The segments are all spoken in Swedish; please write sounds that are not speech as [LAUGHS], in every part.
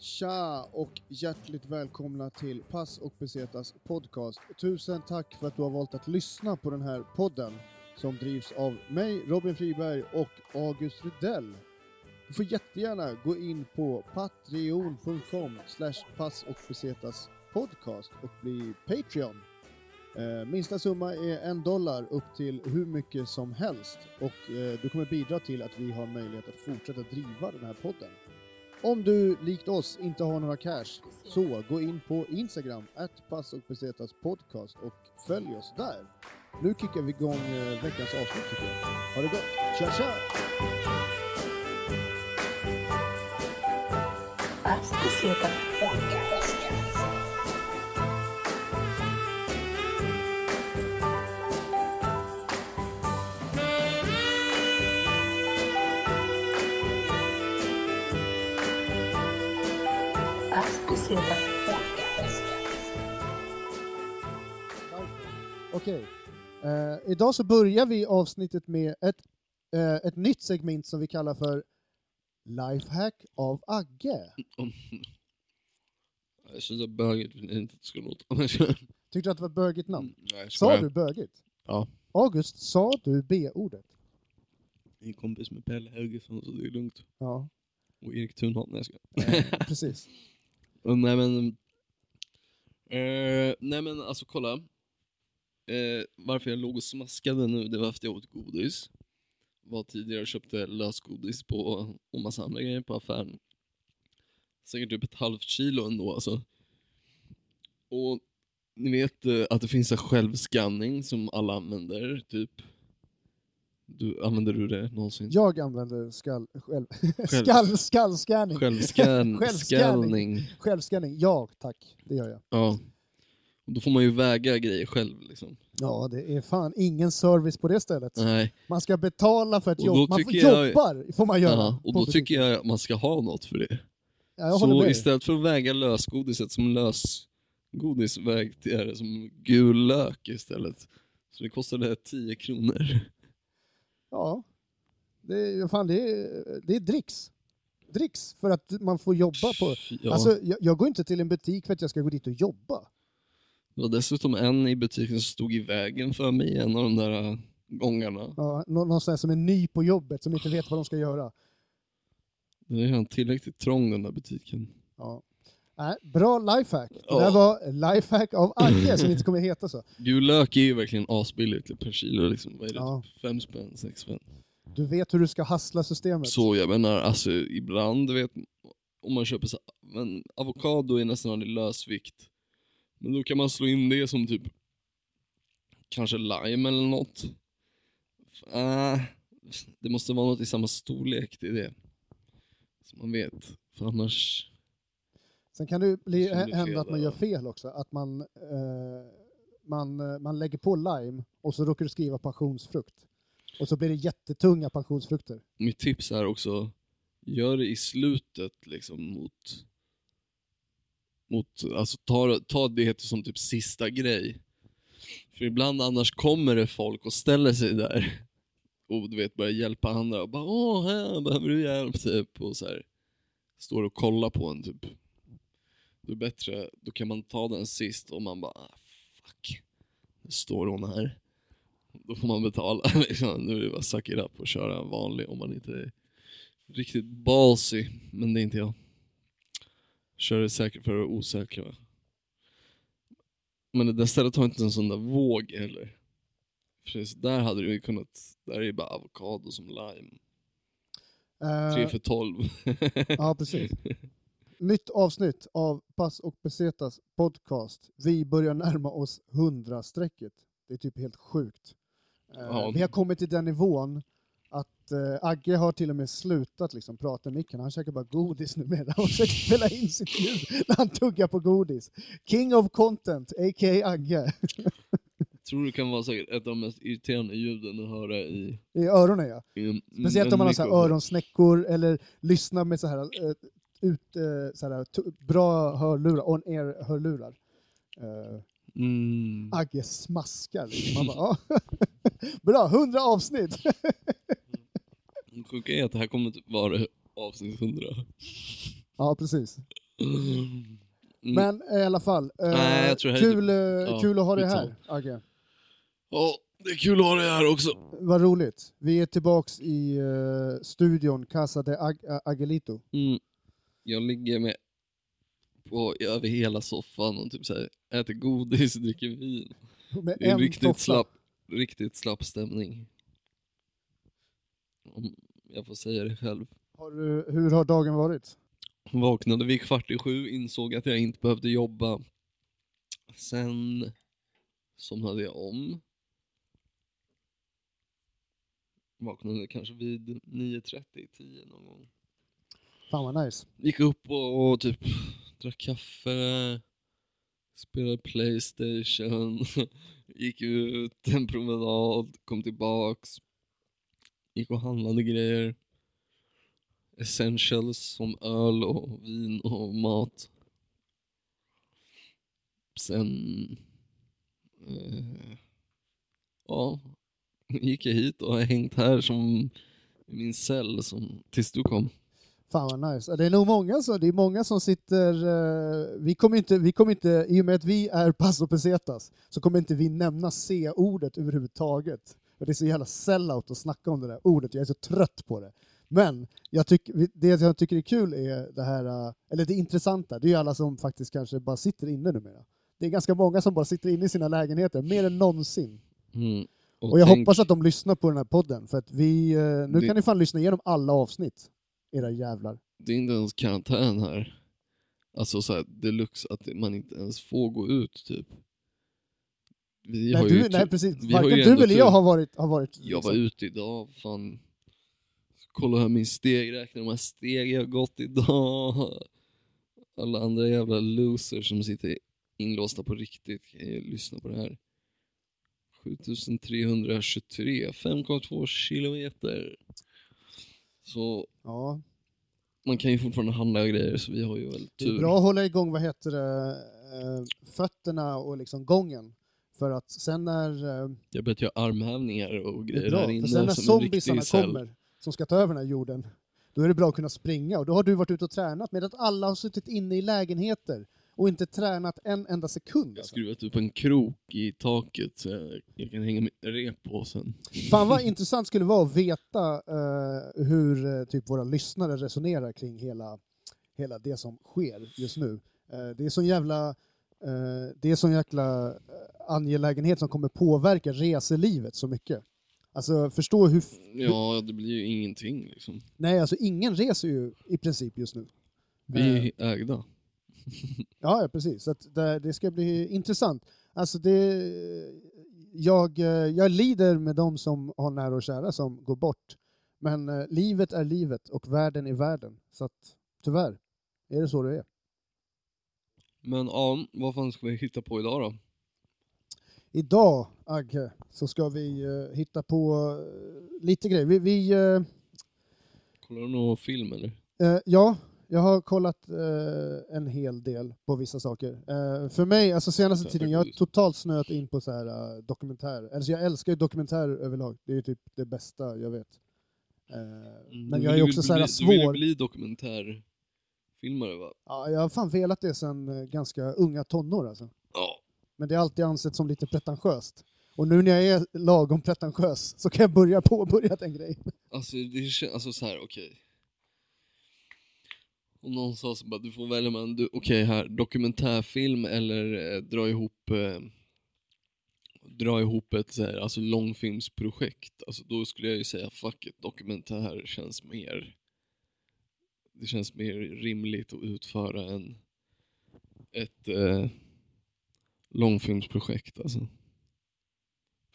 Tja och hjärtligt välkomna till Pass och Besetas podcast. Tusen tack för att du har valt att lyssna på den här podden som drivs av mig, Robin Friberg och August Rydell. Du får jättegärna gå in på patreon.com slash pass och besetas podcast och bli Patreon. Eh, minsta summa är en dollar upp till hur mycket som helst och eh, du kommer bidra till att vi har möjlighet att fortsätta driva den här podden. Om du likt oss inte har några cash, så gå in på Instagram, att pass och besetas podcast och följ oss där. Nu kickar vi igång eh, veckans avsnitt tycker jag. Ha det gott! Tja tja! Pass Besetas Podcast. Podcast. Okej. Eh, idag så börjar vi avsnittet med ett, eh, ett nytt segment som vi kallar för Lifehack av Agge. Jag känns att jag inte att det ska låta. Men jag känner- Tyckte du att det var ett bögigt namn? Nej, jag Sa skojar. du bögigt? Ja. August, sa du B-ordet? Är kompis med Pelle Haugesson så det är lugnt. Ja, Och Erik Thunholm. Nej jag skojar. precis. Nej men... Eh, nej men alltså kolla. Eh, varför jag låg och smaskade nu, det var för att jag åt godis. Var tidigare och köpte lösgodis på, och massa andra grejer på affären. Säkert typ ett halvt kilo ändå alltså. Och ni vet eh, att det finns en självskanning som alla använder, typ. Du, använder du det någonsin? Jag använder skall, själv, [LAUGHS] Själv- skall, skallscanning. Självscan, [LAUGHS] Självscanning. scanning. Självscanning, ja tack, det gör jag. Ja. Och då får man ju väga grejer själv liksom. Ja, det är fan ingen service på det stället. Nej. Man ska betala för då jobba. Man får, jag- jobbar får man göra. Ja, och då tycker jag att man ska ha något för det. ja, Så istället för att väga lösgodiset som lösgodis, vägde jag det som gul lök istället. Så det kostade 10 kronor. Ja, det är, fan, det är, det är dricks. Dricks för att man får jobba på... Ja. Alltså, jag, jag går inte till en butik för att jag ska gå dit och jobba. det var dessutom en i butiken som stod i vägen för mig en av de där äh, gångarna. Ja, nå- någon sån som är ny på jobbet som inte vet vad de ska göra. Den är redan tillräckligt trång den där butiken. Ja. Nej, bra lifehack. Det Ja. där var lifehack av Agge som inte kommer heta så. [LAUGHS] Gul lök är ju verkligen asbilligt per kilo. Liksom. Vad är det? Ja. Typ Fem spänn, sex spänn. Du vet hur du ska hassla systemet. Så jag menar, alltså ibland, du vet, om man köper så, men avokado är nästan aldrig lösvikt. Men då kan man slå in det som typ, kanske lime eller något. Äh, det måste vara något i samma storlek, det är det. Så man vet, för annars, Sen kan det bli, hända att man gör fel också. Att man, eh, man, eh, man lägger på lime och så råkar du skriva passionsfrukt. Och så blir det jättetunga passionsfrukter. mitt tips är också, gör det i slutet liksom mot, mot alltså ta, ta det som typ sista grej. För ibland annars kommer det folk och ställer sig där och du vet börjar hjälpa andra och bara åh, här behöver du hjälp typ och så här står och kollar på en typ. Det är bättre, då kan man ta den sist och man bara ah, fuck, nu står hon här. Då får man betala [LAUGHS] liksom. Nu är det bara suck it up och köra en vanlig om man inte är riktigt ballsy, men det är inte jag. Kör det säkert för osäker va? Men det där stället har inte en sån där våg heller. Precis, där hade du ju kunnat, där är det bara avokado som lime. Eh, 3 för 12. Ja, precis. [LAUGHS] Nytt avsnitt av Pass och Besetas podcast. Vi börjar närma oss 100-strecket. Det är typ helt sjukt. Eh, Ja. Vi har kommit till den nivån att eh, Agge har till och med slutat liksom, prata i micken. Han käkar bara godis numera och försöker [LAUGHS] spela in sitt ljud när han tuggar på godis. King of content, a.k.a. Agge. Tror det kan vara säkert ett av de mest irriterande ljuden att höra i, I öronen ja. i en, Speciellt om man har så här mikrofon. öronsnäckor eller lyssnar med så här, eh, ut, eh, så här t- bra hörlurar, on-air-hörlurar. Uh, Mm. Agge smaskar liksom. Man bara, [LAUGHS] ja. [LAUGHS] Bra, 100 avsnitt! Det sjuka är att det här kommer typ vara avsnitt 100. ja, precis. Mm. Men i alla fall, eh, Nej, jag tror det här är kul, typ- eh, ja, kul att ha dig här, Agge. Ja, det är kul att ha dig här också. Vad roligt. Vi är tillbaks i eh, studion Casa de Ag- Agelito. Mm. Jag ligger med på, över hela soffan och typ så här, äter godis och [LAUGHS] dricker vin. Med Det är en riktigt toffla. slapp, riktigt slapp stämning. Om jag får säga det själv. Har du, hur har dagen varit? Vaknade vid kvart i sju, insåg att jag inte behövde jobba. Sen somnade jag om. Vaknade kanske vid 9.30, 10 någon gång. Fan vad nice. Gick upp och, och typ drack kaffe, spelade Playstation, [LAUGHS] gick ut en promenad, kom tillbaks, gick och handlade grejer. Essentials som öl och vin och mat. Sen... Eh, ja, gick jag hit och har hängt här som i min cell som, tills du kom. Fan vad nice. Det är nog många så, det är många som sitter, eh, vi kommer inte, vi kommer inte, i och med att vi är Paso Pesetas, så kommer inte vi nämna C-ordet överhuvudtaget. För det är så jävla sellout att snacka om det där ordet, jag är så trött på det. Men jag tycker, det jag tycker är kul är det här, eh, eller det intressanta, det är ju alla som faktiskt kanske bara sitter inne numera. Det är ganska många som bara sitter inne i sina lägenheter, mer än någonsin. Mm. Och jag tänk- hoppas att de lyssnar på den här podden, för att vi, eh, nu Det- kan ni fan lyssna igenom alla avsnitt, era jävlar. det är inte ens karantän här. Alltså så här, deluxe, att man inte ens får gå ut typ. Vi har Nej, ju du, typ- nej precis, vi har varken ju du eller jag tur. har varit... Har varit Jag liksom- var ute idag, fan. Kolla här min stegräknare, hur många steg jag har gått idag. Alla andra jävla losers som sitter inlåsta på riktigt kan ju lyssna på det här. 7323, 5,2 kilometer. Så Ja, man kan ju fortfarande handla grejer så vi har ju väl det är tur. bra att hålla igång vad heter det, eh, fötterna och liksom gången. För att sen när, eh, Jag börjat göra armhävningar och grejer bra, här inne för sen när zombiesarna kommer, som ska ta över den här jorden, då är det bra att kunna springa. Och då har du varit ute och tränat, medan alla har suttit inne i lägenheter och inte tränat en enda sekund. Jag har Alltså. skruvat upp en krok i taket så jag, jag kan hänga mitt rep på sen. Fan vad [LAUGHS] intressant skulle vara att veta eh, hur eh, typ våra lyssnare resonerar kring hela, hela det som sker just nu. Eh, det är sån jävla eh, det är sån jäkla eh, angelägenhet som kommer påverka reselivet så mycket. Alltså förstå hur... Ja, det blir ju ingenting liksom. Nej, alltså ingen reser ju i princip just nu. Vi är ägda. [LAUGHS] Ja, ja precis. Så det, det ska bli intressant. Alltså det, jag, eh, jag lider med de som har nära och kära som går bort. Men eh, livet är livet och världen är världen. Så att tyvärr är det så det är. Men ja, vad fan ska vi hitta på idag då? Idag, Agge, så ska vi eh, hitta på eh, lite grejer. Vi, vi, eh, Kollar du någon film eller? Ja, jag har kollat eh, en hel del på vissa saker. Eh, för mig, alltså senaste tiden, jag har totalt snöat in på så här uh, dokumentärer. Alltså jag älskar ju dokumentärer överlag. Det är typ det bästa jag vet. Eh, men Du jag är också så här bli, Du vill svår. bli dokumentärfilmare va? Ja, jag har fan velat det sedan eh, ganska unga tonår alltså. Ja. Men det är alltid ansett som lite pretentiöst. Och nu när jag är lagom pretentiös så kan jag börja påbörja den grejen. Alltså, det känns, alltså så här, okej. Om någon sa så bara, du får välja mellan, okej här, dokumentärfilm eller eh, dra ihop eh, dra ihop ett så här, alltså långfilmsprojekt. Alltså då skulle jag ju säga fuck it, dokumentär känns mer det känns mer rimligt att utföra än ett eh, långfilmsprojekt alltså.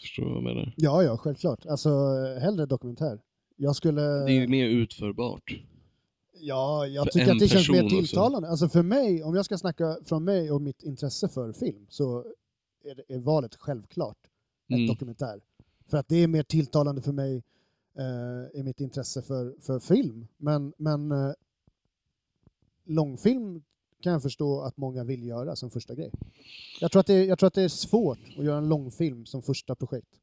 Förstår du vad jag menar? Ja, ja, självklart. Alltså eh, hellre dokumentär. Jag skulle... Det är ju mer utförbart. Ja, jag tycker en att det känns mer tilltalande. Alltså för mig, om jag ska snacka från mig och mitt intresse för film, så är, det, är valet självklart ett Mm. dokumentär. För att det är mer tilltalande för mig eh, i mitt intresse för, för film. Men, men eh, långfilm kan jag förstå att många vill göra som första grej. Jag tror, att det, jag tror att det är svårt att göra en långfilm som första projekt.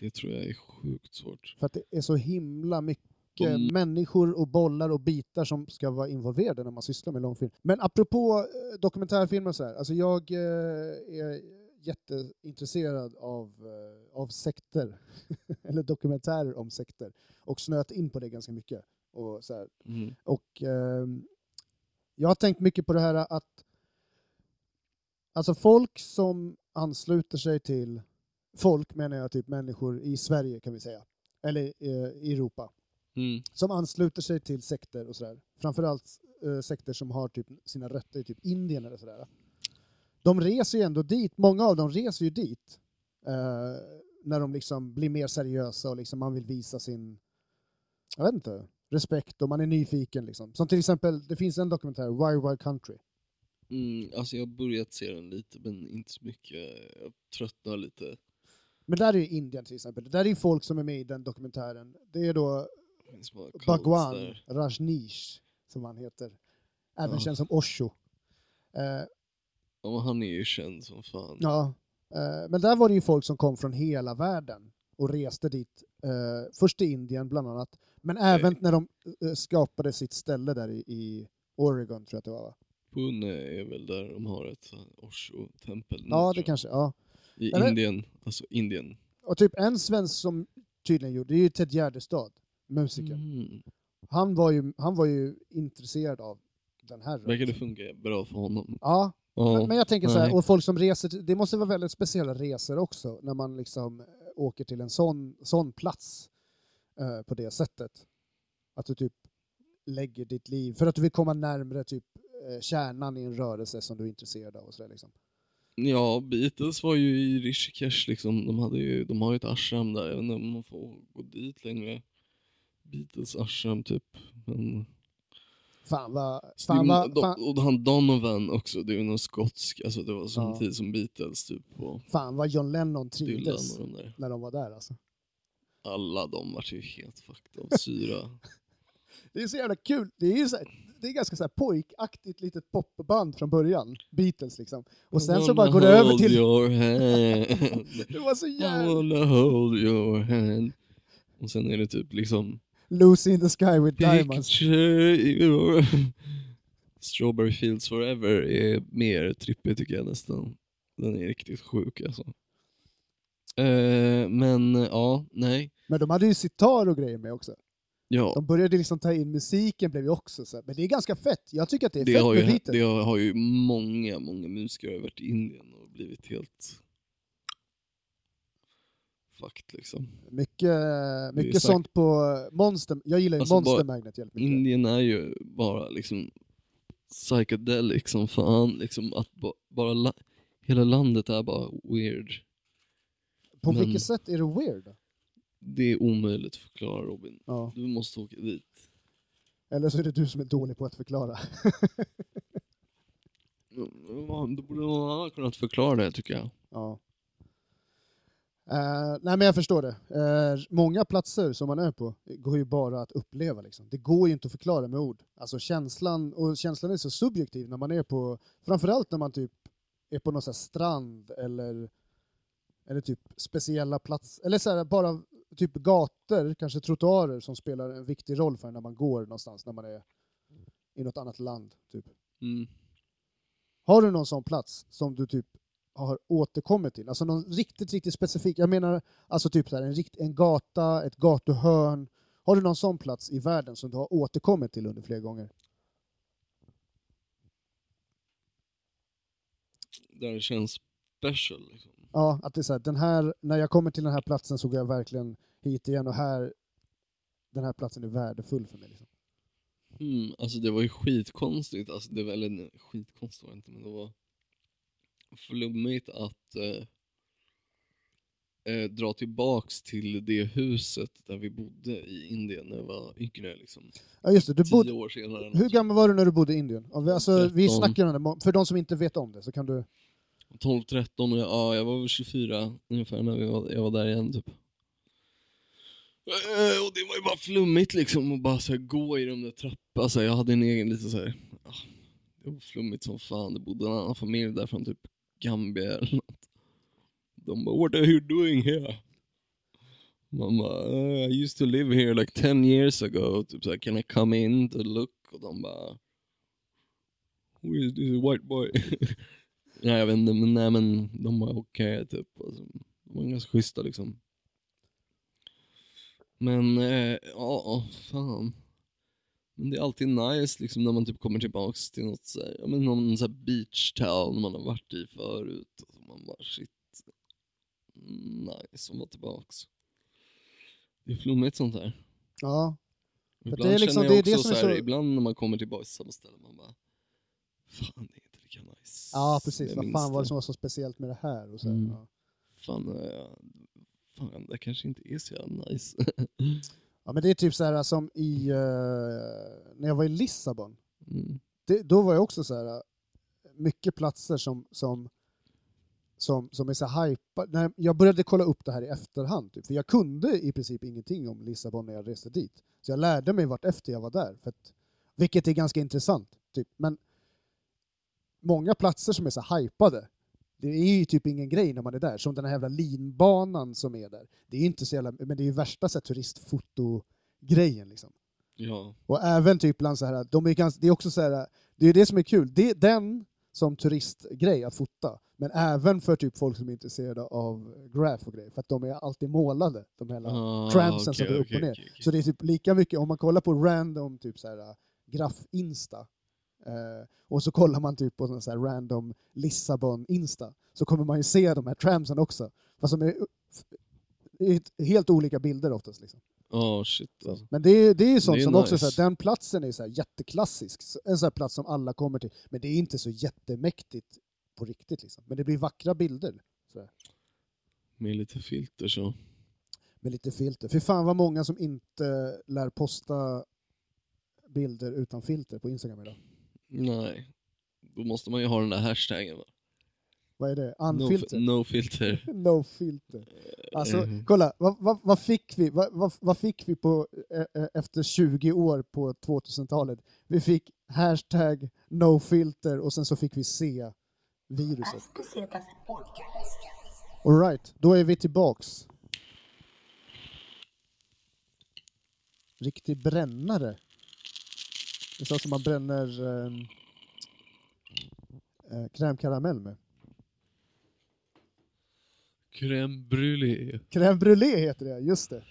Det tror jag är sjukt svårt. För att det är så himla mycket mycket Mm. människor och bollar och bitar som ska vara involverade när man sysslar med långfilm. Men apropå eh, dokumentärfilmer och så här, alltså jag eh, är jätteintresserad av, eh, av sekter, [LAUGHS] eller dokumentärer om sekter, och snöat in på det ganska mycket. Och så. Mm. Och ehm, jag har tänkt mycket på det här att alltså folk som ansluter sig till, folk menar jag typ människor i Sverige kan vi säga, eller eh, i Europa, Mm. som ansluter sig till sekter och sådär. Framförallt eh, sekter som har typ sina rötter i typ Indien eller sådär. De reser ju ändå dit, många av dem reser ju dit eh, när de liksom blir mer seriösa och liksom man vill visa sin, jag vet inte, respekt och man är nyfiken liksom. Som till exempel, det finns en dokumentär, Wild Wild Country. Mm. Alltså jag har börjat se den lite men inte så mycket. Jag tröttnar lite. Men där är ju Indien till exempel, där är ju folk som är med i den dokumentären. Det är då Bhagwan där. Rajneesh, som han heter. Även Ja. känd som Osho. Eh, Ja, han är ju känd som fan. Ja, eh, men där var det ju folk som kom från hela världen och reste dit. Eh, först till Indien bland annat, men även när de eh, skapade sitt ställe där i, i Oregon tror jag att det var. Va? Pune är väl där de har ett Osho-tempel nu, Ja, det kanske, ja. I Eller- Indien. Alltså Indien. Och typ en svensk som tydligen gjorde, det är ju Ted Gärdestad, musikern. Mm. Han, var ju, han var ju intresserad av den här Verkar det funka bra för honom? Ja, Ja. men jag tänker så här, och folk som reser, det måste vara väldigt speciella resor också, när man liksom eh, åker till en sån, sån plats eh, på det sättet. Att du typ lägger ditt liv, för att du vill komma närmre typ eh, kärnan i en rörelse som du är intresserad av och sådär liksom. Ja, Beatles var ju i Rishikesh liksom. De, hade ju, de har ju ett ashram där. Jag vet inte om man får gå dit längre. Beatles ashram typ. Men, Fan vad, fan vad, fan, Och han Donovan också, det är ju någon skotsk. Alltså det var Ja. samtidigt som Beatles typ och fan vad John Lennon Dylan trivdes och de där. när de var där alltså. Alla de var ju helt fucked av [LAUGHS] syra. Det är så jävla kul, det är ju så här, det är ganska så här pojkaktigt litet popband från början, Beatles liksom. Och sen så bara går det över till, your [LAUGHS] hand. det var så I jävla, wanna hold your hand. Och sen är det typ liksom Lucy in the sky with diamonds. Strawberry Fields Forever är mer trippig tycker jag nästan. Den är riktigt sjuk alltså. Eh, men ja, nej. Men de hade ju sitar och grejer med också. Ja, De började liksom ta in musiken, blev ju också så här. Men det är ganska fett. Jag tycker att det är det fett har, med ju, Beatles. det har, har ju många, många musiker varit i Indien och blivit helt fucked liksom. Mycket, mycket sånt på Monster. Jag gillar ju Alltså, Monster Magnet jävligt mycket. Indien är ju bara liksom psychedelic som fan. Liksom att ba, bara la, hela landet är bara weird. På men- vilket sätt är det weird? då? Det är omöjligt att förklara Robin. Ja. Du måste åka dit. Eller så är det du som är dålig på att förklara. [LAUGHS] Då borde någon annan kunnat förklara det tycker jag. Ja. Eh, nej men jag förstår det. Eh, många platser som man är på går ju bara att uppleva. Liksom. Det går ju inte att förklara med ord. Alltså känslan, och känslan är så subjektiv när man är på, framförallt när man typ är på någon så strand eller, eller typ speciella platser, eller så här, bara typ gator, kanske trottoarer som spelar en viktig roll för när man går någonstans när man är i något annat land. Typ. Mm. Har du någon sån plats som du typ har återkommit till? Alltså någon riktigt, riktigt specifik. Jag menar alltså typ så här, en, rikt, en gata, ett gatuhörn. Har du någon sån plats i världen som du har återkommit till under flera gånger? Där det känns special liksom. Ja, att det är så här, den här, när jag kommer till den här platsen så går jag verkligen hit igen och här, den här platsen är värdefull för mig. Liksom. Mm, alltså det var ju skitkonstigt, alltså det var, eller nej, skitkonstigt var det inte men det var flummigt att eh, eh, dra tillbaks till det huset där vi bodde i Indien när jag var yngre liksom. Ja just det, du Tio bodde, år senare. hur gammal var du när du bodde i Indien? Alltså, vi 13. snackar om det, för de som inte vet om det så kan du... 12, 13 och jag, ja, jag var väl 24 ungefär när vi var, jag var där igen typ. Eh, Och det var ju bara flummigt liksom att bara så här, gå i de där trapporna. Alltså, jag hade en egen lite så här, ja, det var flummigt som fan. Det bodde en annan familj där från typ Gambia eller något. De bara, what are you doing here? Man bara, "Uh, I used to live here like 10 years ago. Typ såhär, can I come in to look? Och de bara, who is this white boy? [LAUGHS] nej jag vet inte, men nej men de var okej typ. Alltså, de var ganska schyssta liksom. Men eh, ja, fan. Men det är alltid nice liksom när man typ kommer tillbaks till något så här, ja, men någon så här beach town man har varit i förut. Och så man bara shit, nice att vara tillbaks. Det är flummigt sånt här. Ja, Ibland det är liksom- känner jag det är det också som är så här, så- ibland när man kommer tillbaka till samma ställe, man bara Fan det är inte lika nice. ja precis. Vad fan var det som var så speciellt med det här? Och så här, Mm. ja. Fan, eh, fan det kanske inte är så jävla nice. [LAUGHS] ja, men det är typ så här som i, eh, när jag var i Lissabon. mm. det, då var jag också så här, mycket platser som, som, som, som är så här hypa. När jag började kolla upp det här i efterhand, typ, för jag kunde i princip ingenting om Lissabon när jag reste dit. Så jag lärde mig vart efter jag var där, för att, vilket är ganska intressant. Typ. Men många platser som är så hypade, det är ju typ ingen grej när man är där. Som den här jävla linbanan som är där. Det är inte så jävla, men det är ju värsta så här, turistfotogrejen liksom. Ja, Och även typ bland så här, de är ganska, det är också så här, det är det som är kul. Det, den som turistgrej att fota, men även för typ folk som är intresserade av graph och grejer, för att de är alltid målade, de här ah, trampsen som okej, går upp okej, och ner. okej. Så det är typ lika mycket, om man kollar på random typ så här graff-insta, eh, och så kollar man typ på sån så här random Lissabon-insta, så kommer man ju se de här trampsen också. Fast de är, helt olika bilder oftast. Liksom. Ja, shit alltså. Men det är, det är ju sånt är som också, nice. så här, den platsen är så här jätteklassisk, en sån här plats som alla kommer till, men det är inte så jättemäktigt på riktigt. Liksom. Men det blir vackra bilder så Med lite filter så. med lite filter. För fan vad många som inte lär posta bilder utan filter på Instagram idag. Nej. Då måste man ju ha den där hashtaggen va? Vad är det? No, Unfilter? fi- no filter. [LAUGHS] No filter. Alltså, Mhm. kolla, vad, vad, vad fick vi, vad, vad, fick vi på, eh, eh, efter 20 år på 2000-talet? Vi fick hashtag no filter och sen så fick vi se viruset. Alright, då är vi tillbaks. Riktig brännare. Det är så som man bränner eh, eh, crème caramel med. Crème brûlée. Crème brûlée heter det, just det.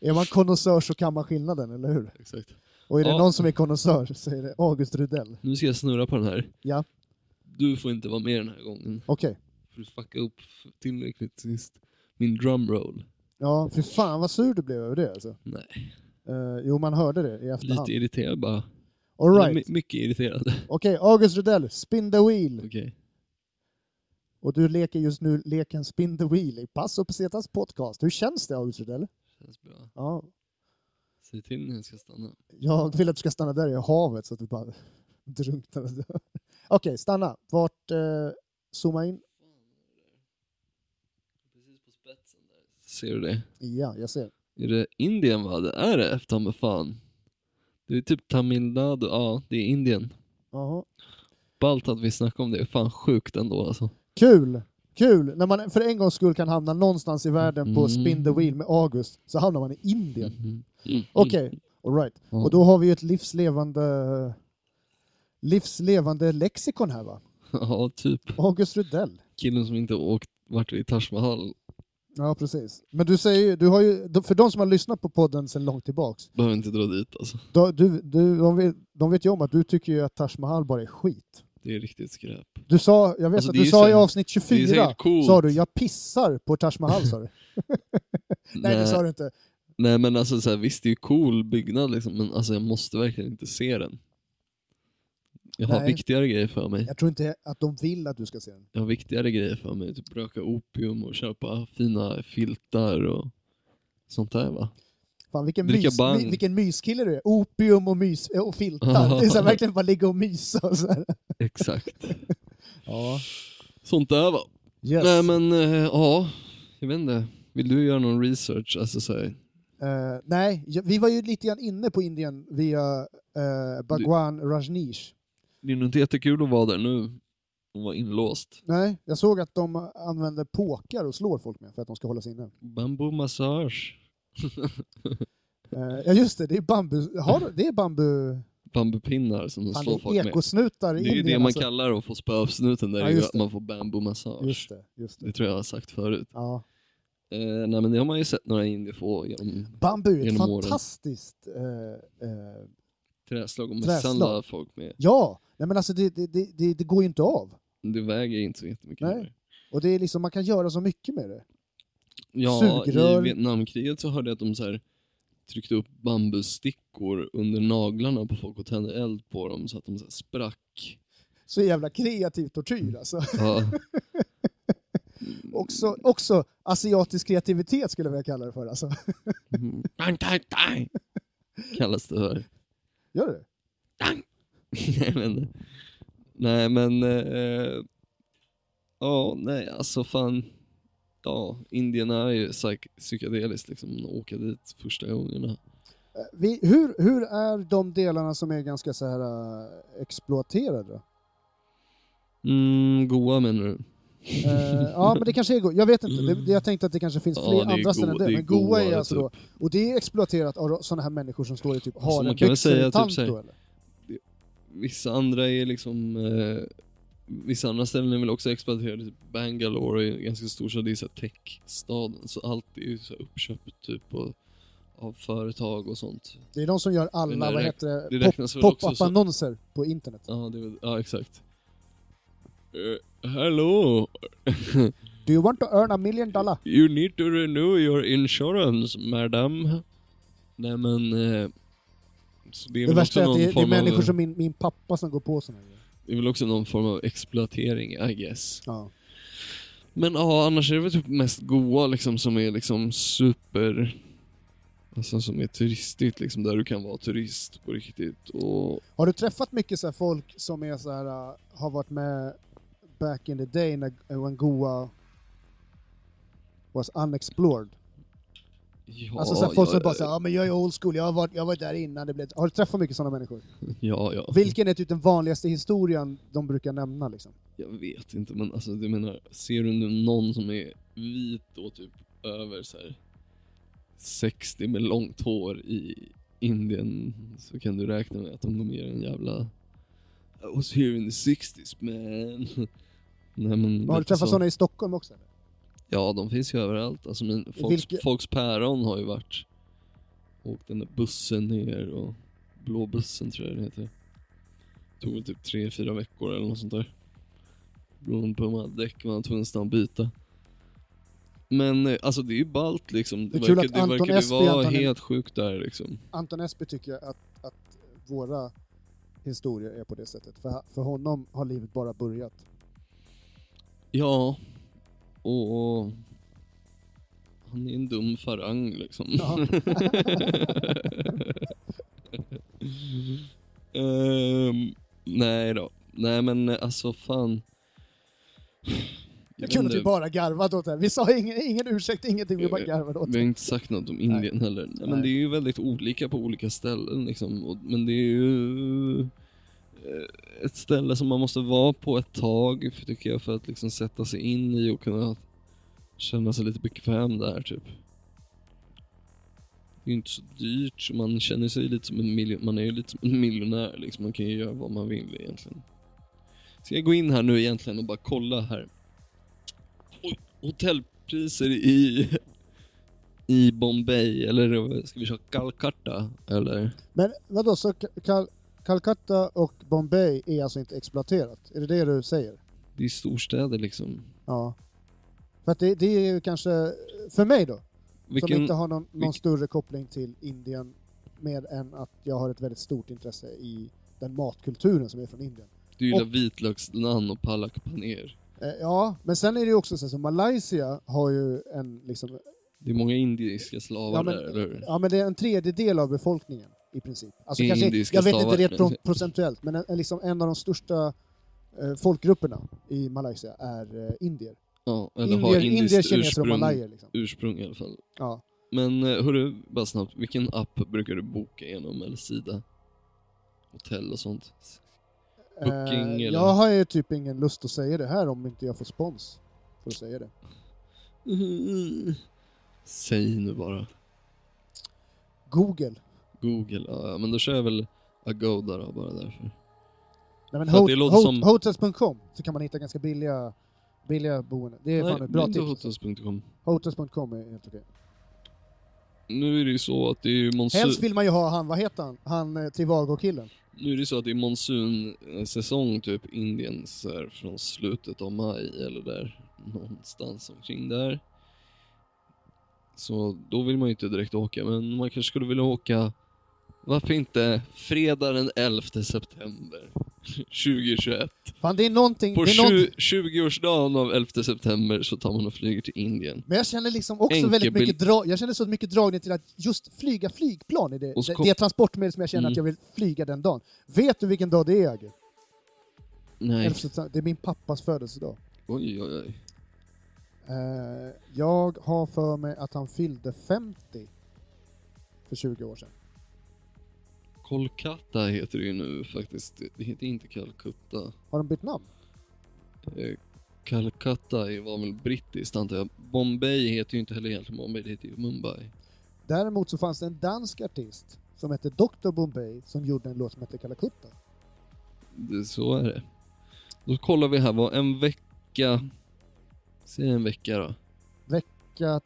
Är man konnässör så kan man skillnaden, eller hur? Exakt. Och är det Ja. någon som är konnässör så är det August Rudell. Nu ska jag snurra på den här. Ja, Du får inte vara med den här gången. okej. För du fuckade upp tillräckligt sist. Min drumroll. Ja, för fan vad sur du blev över det alltså. Nej, Eh, jo, man hörde det i efterhand. lite irriterad bara. All right. my- mycket irriterad. Okej, August Rudell, spin the wheel. Okej. Och du leker just nu leken Spin the Wheel i Passo Pesetas podcast. Hur känns det August Rudell? Känns bra. Ja, Säg till när jag ska stanna. jag vill att du ska stanna där i havet så att du bara [LAUGHS] drunknar. Okej, stanna. Vart, eh, zooma in. Precis på spetsen där. Ser du det? Ja, jag ser. Är det Indien va? Det är det, efter fan. Det är typ Tamil Nadu, ja det är Indien. Jaha. Ballt att vi snackar om det, fan sjukt ändå alltså. Kul! Kul! När man för en gångs skull kan hamna någonstans i världen på Mm. Spin the Wheel med August, så hamnar man i Indien. Mhm. Mm. Okej, alright. Ja. Och då har vi ju ett livslevande livslevande lexikon här va? [LAUGHS] Ja, typ. August Rudell. Killen som inte åkt, varit i Taj Mahal Ja, precis. Men du säger du har ju, för de som har lyssnat på podden sedan långt tillbaks, behöver inte dra dit alltså. då, du, du, de, vet, de vet ju om att du tycker ju att Taj Mahal bara är skit. Det är riktigt skräp. Du sa, jag vet Alltså, att du sa så- i avsnitt Det är 24, säkert coolt. sa du jag pissar på Taj Mahal sa du. [LAUGHS] Nej det sa du inte. Nej men alltså så här, visst det är ju cool byggnad liksom, men alltså jag måste verkligen inte se den. Jag har Nej. viktigare grejer för mig. Jag tror inte att de vill att du ska se den. Jag har viktigare grejer för mig, typ röka opium och köpa fina filtar och sånt där va. Fan vilken, Dricka mys, bang. vilken myskille du är. Opium och, mys, och filtar. Det är så här, verkligen bara ligga och mysa och så här. Exakt. [LAUGHS] Ja. sånt där va. Yes. Nej men eh, ja, jag vet inte. Vill du göra någon research? Alltså så här, Eh, nej, vi var ju lite grann inne på Indien via uh, Bhagwan Rajneesh. Det är nog inte jättekul att vara där nu och vara inlåst. Nej, jag såg att de använder påkar och slår folk med för att de ska hålla sig inne. Bamboo massage. Eh, ja just det, det är bambu, har, det är bambu, Bambupinnar som de fan, slår det folk med. ekosnutar Det i är ju det man alltså. kallar att få spö av snuten, där Ja, är ju att det. man får bambumassage. Just det, just det. Det tror jag har sagt förut. Ja. Eh, nej men det har man ju sett några indier få genom Bambu är ett Genom fantastiskt... Eh, eh, träslag och misshandla folk med. ja, nej men alltså det, det, det, det, går ju inte av. Det väger inte så jättemycket. Nej. Och det är liksom, man kan göra så mycket med det. Ja, Sugrör. i Vietnamkriget så hörde jag att de så här tryckte upp bambusstickor under naglarna på folk och tände eld på dem så att de så sprack. Så jävla kreativ tortyr alltså. [LAUGHS] Ja. [LAUGHS] Också, också asiatisk kreativitet skulle jag vilja kalla det för. Alltså. Mm. [LAUGHS] Kallas det för. Gör det? [LAUGHS] nej men, nej men, eh, ja nej alltså fan, ja Indien är ju psyk- psykedeliskt liksom, att åka dit första gångerna. Eh, Vi, hur, hur är de delarna som är ganska så här uh, exploaterade? Mm, goa menar du? Eh, ja, men det kanske är Goa. Jag vet inte. Det, det- jag tänkte att det kanske finns Ja, fler är andra ställen än Goa- det. Men Goa är Goa, alltså då... Och det är exploaterat av sådana här människor som står i typ harenbyxor säga i typ då eller? Vissa andra är liksom, eh, vissa andra ställen är väl också exploaterade, typ Bangalore är en ganska stor stad, det är så här techstaden, så allt är ju så uppköpt typ och, av företag och sånt. Det är de som gör alla, vad heter det pop-up-annonser på internet. Ja, det ja exakt. Uh, hello, Do you want to earn a million dollar? you need to renew your insurance madam. Nej men, eh, det är Det värsta är att det, det är människor av, som min, min pappa som går på sådana grejer. det är väl också någon form av exploatering I guess. Ja. Men ja, annars är det väl typ mest goa liksom som är liksom super... Alltså som är turistigt liksom, där du kan vara turist på riktigt och... Har du träffat mycket så folk som är så här, uh, har varit med back in the day när when Goa was unexplored? Ja, alltså så här, folk som bara säger ja men jag är old school, jag har varit, jag har varit där innan det blev... Har du träffat mycket sådana människor? [LAUGHS] Ja, ja. Vilken är typ den vanligaste historien de brukar nämna liksom? Jag vet inte, men alltså du menar, ser du nu någon som är vit och typ över så här 60 med långt hår i Indien så kan du räkna med att de går med i en jävla I was here in the 60s man. [LAUGHS] Nej men har du träffat så. sådana i Stockholm också? Eller? Ja, de finns ju överallt. Alltså, men folks, Vilke- folks päron har ju varit... Åkt den där bussen ner och... Blå bussen tror jag den heter. Tog väl typ tre, fyra veckor eller något sånt där. Beroende på hur många däck man var tvungen att byta. Men eh, alltså det är ju ballt liksom. Det Det, verkar, det Anton verkar Esby vara antagligen- helt sjukt där liksom. Anton Esby tycker jag att, att våra historier är på det sättet. För, för honom har livet bara börjat. Ja. Och... och han är en dum farang liksom. Ja. [LAUGHS] Ehm, nej då. Nej men alltså fan. Jag vi inte, bara garvade åt det. Vi sa ingen, ingen ursäkt, ingenting, vi bara Eh, garvade åt vi det. har inte sagt något om Indien heller. Nej, Nej. men det är ju väldigt olika på olika ställen liksom. Men det är ju Eh, ett ställe som man måste vara på ett tag, för, tycker jag, för att liksom sätta sig in i och kunna känna sig lite bekväm där typ. Det är ju inte så dyrt, så man känner sig lite som en miljon, man är ju lite som en miljonär liksom. Man kan ju göra vad man vill egentligen. Ska jag gå in här nu egentligen och bara kolla här. Oj, hotellpriser i, i Bombay, eller ska vi köra Calcutta, eller? Men vadå, så Cal.. Calcutta och Bombay är alltså inte exploaterat? Är det det du säger? Det är storstäder liksom. Ja. För att det, det är ju kanske, för mig då, som Vilken, inte har någon, någon vilk- större koppling till Indien, mer än att jag har ett väldigt stort intresse i den matkulturen som är från Indien. du gillar och- vitlöksnaan och palak paner. Eh, ja, men sen är det ju också så, så Malaysia har ju en liksom, Det är många indiska slavar Ja, men- där, eller hur? ja men det är en tredjedel av befolkningen i princip. Alltså I kanske, jag vet inte pro procentuellt, men en, liksom en av de största eh, folkgrupperna i Malaysia är eh, indier. Ja, eller har Indier, indier indiskt kineser och ursprung, malajer liksom. ursprung i alla fall. Ja. Men eh, hörru, bara snabbt, vilken app brukar du boka genom, eller sida? Hotell och sånt? Booking Eh, eller- Jag har ju typ ingen lust att säga det här om inte jag får spons för att säga det. [LAUGHS] Säg nu bara. Google. Google, ja, men då kör jag väl Agoda då, bara därför. Nej, men hot, hot, som- Hotels.com så kan man hitta ganska billiga, billiga boenden. Det är fan Nej, ett bra tips. hotels.com. Hotels.com är helt okej. Nu är det ju så att det är ju monsun... Helst vill man ju ha han, vad heter han? Han eh, Trivago-killen. Nu är det så att det är monsunsäsong typ Indien så från slutet av maj eller där någonstans omkring där. Så då vill man ju inte direkt åka, men man kanske skulle vilja åka, varför inte, fredag den 11 september 2021. Fan det är någonting, På det är någonting 20 20-årsdagen av 11 september så tar man och flyger till Indien. Men jag känner liksom också Enkelbild- väldigt mycket drag, jag känner så mycket dragning till att just flyga flygplan är det, kom- det transportmedel som jag känner Mm. att jag vill flyga den dagen. Vet du vilken dag det är Agge? Nej, 11 september. Det är min pappas födelsedag. oj oj oj. Eh, jag har för mig att han fyllde 50 för 20 år sedan. Kolkata heter det ju nu faktiskt, det heter inte Calcutta. Har de bytt namn? Eh, Calcutta var väl brittiskt antar jag. Bombay heter ju inte heller egentligen Bombay, det heter ju Mumbai. Däremot så fanns det en dansk artist som hette Dr Bombay som gjorde en låt som hette Calcutta. Det, så är det. Då kollar vi här, vad en vecka... Säg en vecka då. Vecka